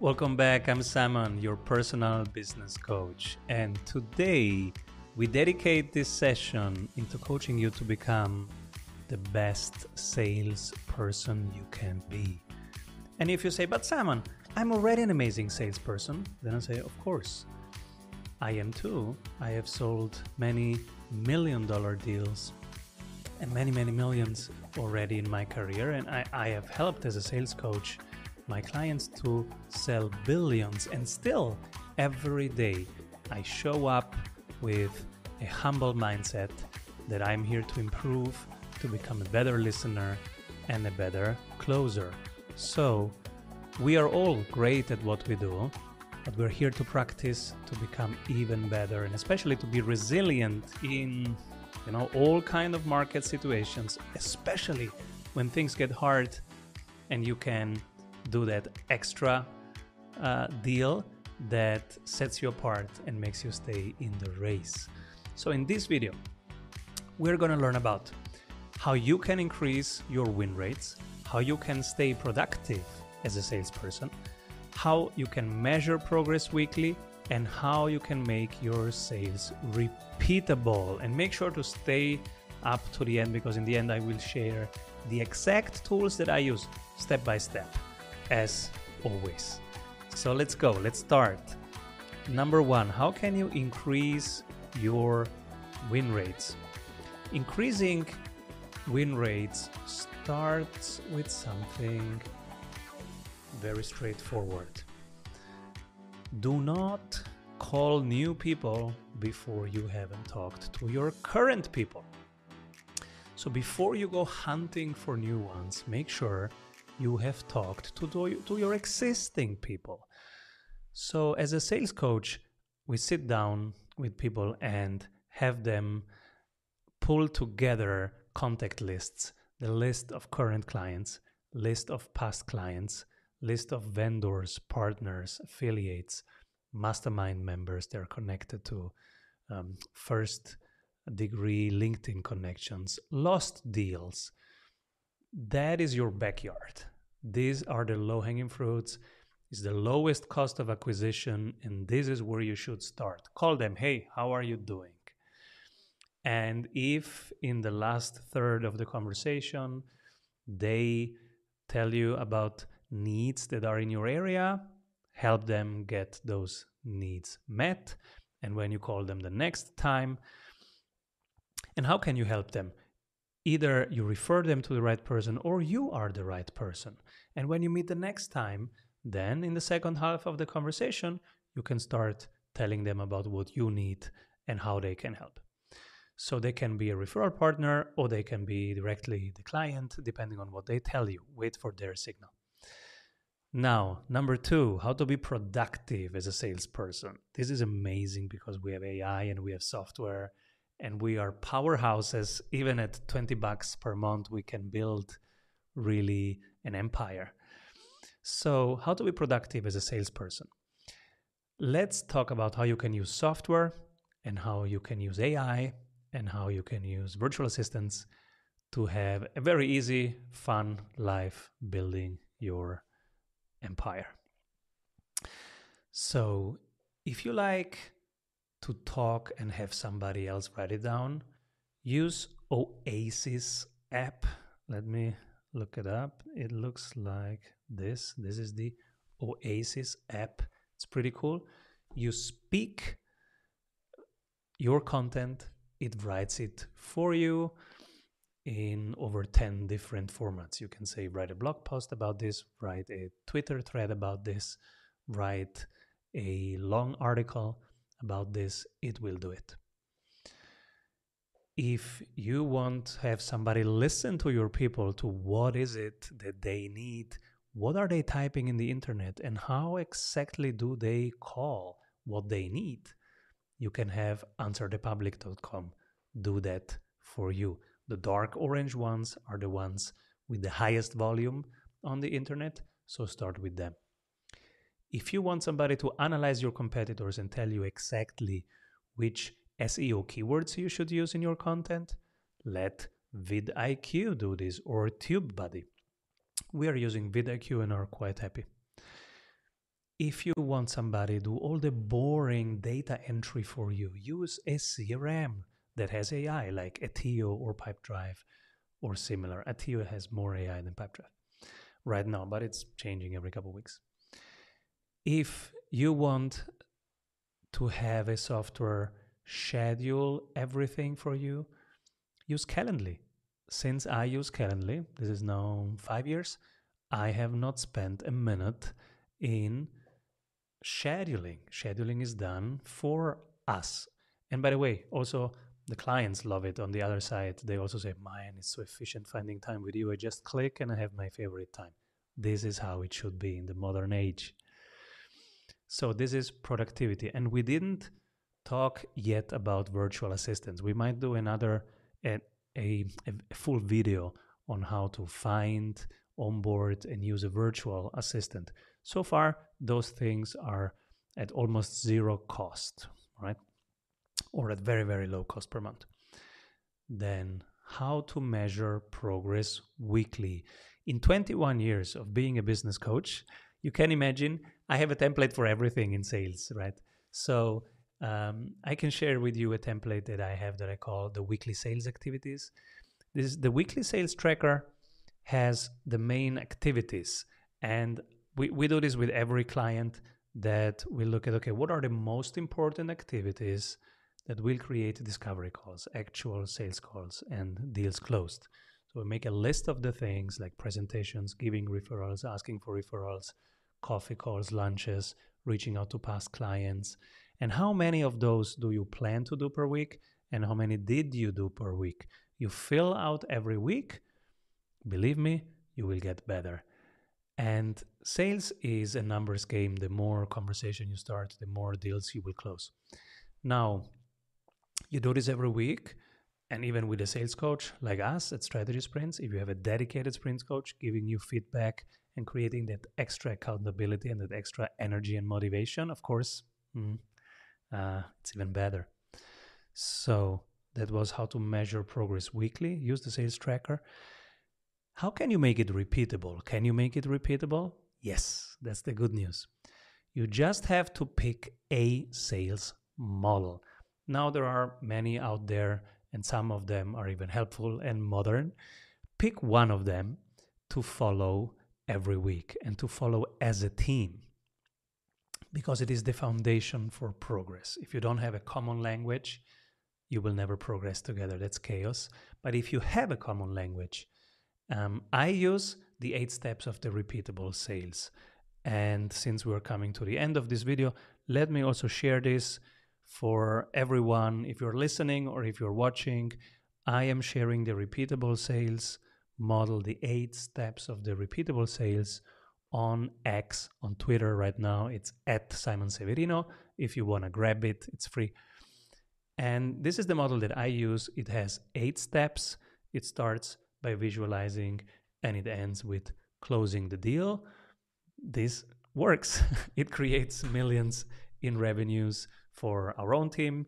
Welcome back. I'm Simon, your personal business coach. And today we dedicate this session into coaching you to become the best salesperson you can be. And if you say, but Simon, I'm already an amazing salesperson, then I say, of course, I am too. I have sold many million dollar deals and many, many millions already in my career. And I, I have helped as a sales coach my clients to sell billions. And still, every day, I show up with a humble mindset that I'm here to improve, to become a better listener and a better closer. So, we are all great at what we do, but we're here to practice to become even better and especially to be resilient in you know all kind of market situations, especially when things get hard and you can do that extra uh, deal that sets you apart and makes you stay in the race. So, in this video, we're to learn about how you can increase your win rates, how you can stay productive as a salesperson, how you can measure progress weekly, and how you can make your sales repeatable. And make sure to stay up to the end because, in the end, I will share the exact tools that I use step by step as always. So let's go, let's start. Number one, how can you increase your win rates? Increasing win rates starts with something very straightforward. Do not call new people before you haven't talked to your current people. So before you go hunting for new ones, make sure you have talked to, to your existing people. So, as a sales coach, we sit down with people and have them pull together contact lists, the list of current clients, list of past clients, list of vendors, partners, affiliates, mastermind members they're connected to, um, first degree LinkedIn connections, lost deals, that is your backyard. These are the low hanging fruits. It's the lowest cost of acquisition, and this is where you should start. Call them, hey, how are you doing? And if in the last third of the conversation they tell you about needs that are in your area, help them get those needs met. And when you call them the next time, and how can you help them? Either you refer them to the right person or you are the right person. And when you meet the next time, then in the second half of the conversation, you can start telling them about what you need and how they can help. So they can be a referral partner or they can be directly the client, depending on what they tell you. Wait for their signal. Now, number two, how to be productive as a salesperson. This is amazing because we have AI and we have software and we are powerhouses. Even at 20 bucks per month we can build really an empire. So how to be productive as a salesperson? Let's talk about how you can use software and how you can use ai and how you can use virtual assistants to have a very easy fun life building your empire. So if you like to talk and have somebody else write it down, use Oasis app. Let me look it up. It looks like this. This is the Oasis app. It's pretty cool. You speak your content, it writes it for you in over 10 different formats. You can say, write a blog post about this, write a Twitter thread about this, write a long article about this, it will do it. If you want to have somebody listen to your people to what is it that they need, what are they typing in the internet, and how exactly do they call what they need, you can have answerthepublic.com do that for you. The dark orange ones are the ones with the highest volume on the internet, so start with them. If you want somebody to analyze your competitors and tell you exactly which SEO keywords you should use in your content, let vidIQ do this or TubeBuddy. We are using vidIQ and are quite happy. if you want somebody to do all the boring data entry for you, use a CRM that has AI like Attio or Pipedrive or similar. Attio has more AI than Pipedrive right now, but it's changing every couple of weeks. If you want to have a software schedule everything for you, use Calendly. Since I use Calendly, this is now five years, I have not spent a minute in scheduling. Scheduling is done for us. And by the way, also the clients love it on the other side. They also say, Mine, it's so efficient finding time with you. I just click and I have my favorite time. This is how it should be in the modern age. So this is productivity. And we didn't talk yet about virtual assistants. We might do another a, a, a full video on how to find, onboard, and use a virtual assistant. So far, those things are at almost zero cost, right? Or at very, very low cost per month. Then, how to measure progress weekly. In 21 years of being a business coach, you can imagine I have a template for everything in sales, right? So um, I can share with you a template that I have that I call the weekly sales activities. This is the weekly sales tracker has the main activities, and we, we do this with every client that we look at okay, what are the most important activities that will create discovery calls, actual sales calls, and deals closed. So we make a list of the things like presentations, giving referrals, asking for referrals, coffee calls, lunches, reaching out to past clients. And how many of those do you plan to do per week? And how many did you do per week? You fill out every week. Believe me, you will get better. And sales is a numbers game. The more conversation you start, the more deals you will close. Now, you do this every week. And even with a sales coach like us at Strategy Sprints, if you have a dedicated sprints coach giving you feedback and creating that extra accountability and that extra energy and motivation, of course, mm, uh, it's even better. So that was how to measure progress weekly. Use the sales tracker. How can you make it repeatable? Can you make it repeatable? Yes, that's the good news. You just have to pick a sales model. Now there are many out there, and some of them are even helpful and modern. Pick one of them to follow every week and to follow as a team because it is the foundation for progress. If you don't have a common language, you will never progress together. That's chaos. But if you have a common language, um, I use the eight steps of the repeatable sales. And since we're coming to the end of this video, let me also share this for everyone. If you're listening or if you're watching, I am sharing the repeatable sales model the eight steps of the repeatable sales on X on Twitter right now. It's at Simon Severino. If you want to grab it, it's free. And this is the model that I use. It has eight steps. It starts by visualizing and it ends with closing the deal. This works. it creates millions in revenues for our own team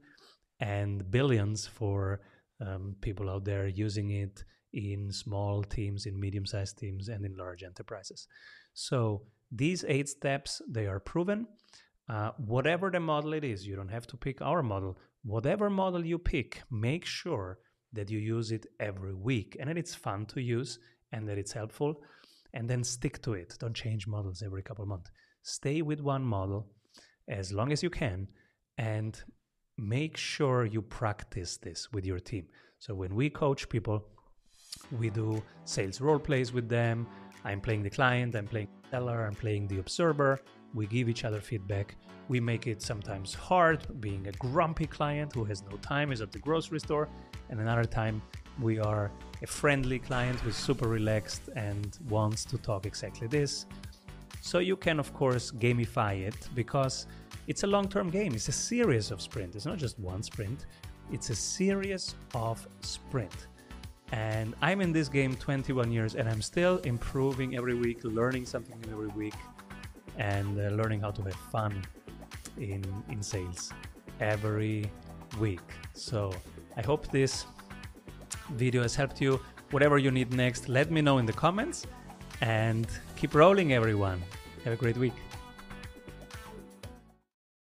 and billions for um, people out there using it in small teams, in medium sized teams, and in large enterprises. So these eight steps, they are proven. Uh, whatever the model it is, you don't have to pick our model. Whatever model you pick, make sure that you use it every week and that it's fun to use and that it's helpful. And then stick to it. Don't change models every couple of months. Stay with one model as long as you can and make sure you practice this with your team. So when we coach people, we do sales role plays with them. I'm playing the client, I'm playing the seller, I'm playing the observer. We give each other feedback. We make it sometimes hard, being a grumpy client who has no time, is at the grocery store, and another time we are a friendly client who's super relaxed and wants to talk exactly this. So you can, of course, gamify it because it's a long term game. It's a series of sprints. It's not just one sprint, it's a series of sprint. And I'm in this game 21 years and I'm still improving every week, learning something new every week, and uh, learning how to have fun in, in sales every week. So I hope this video has helped you. Whatever you need next, let me know in the comments and keep rolling, everyone. Have a great week.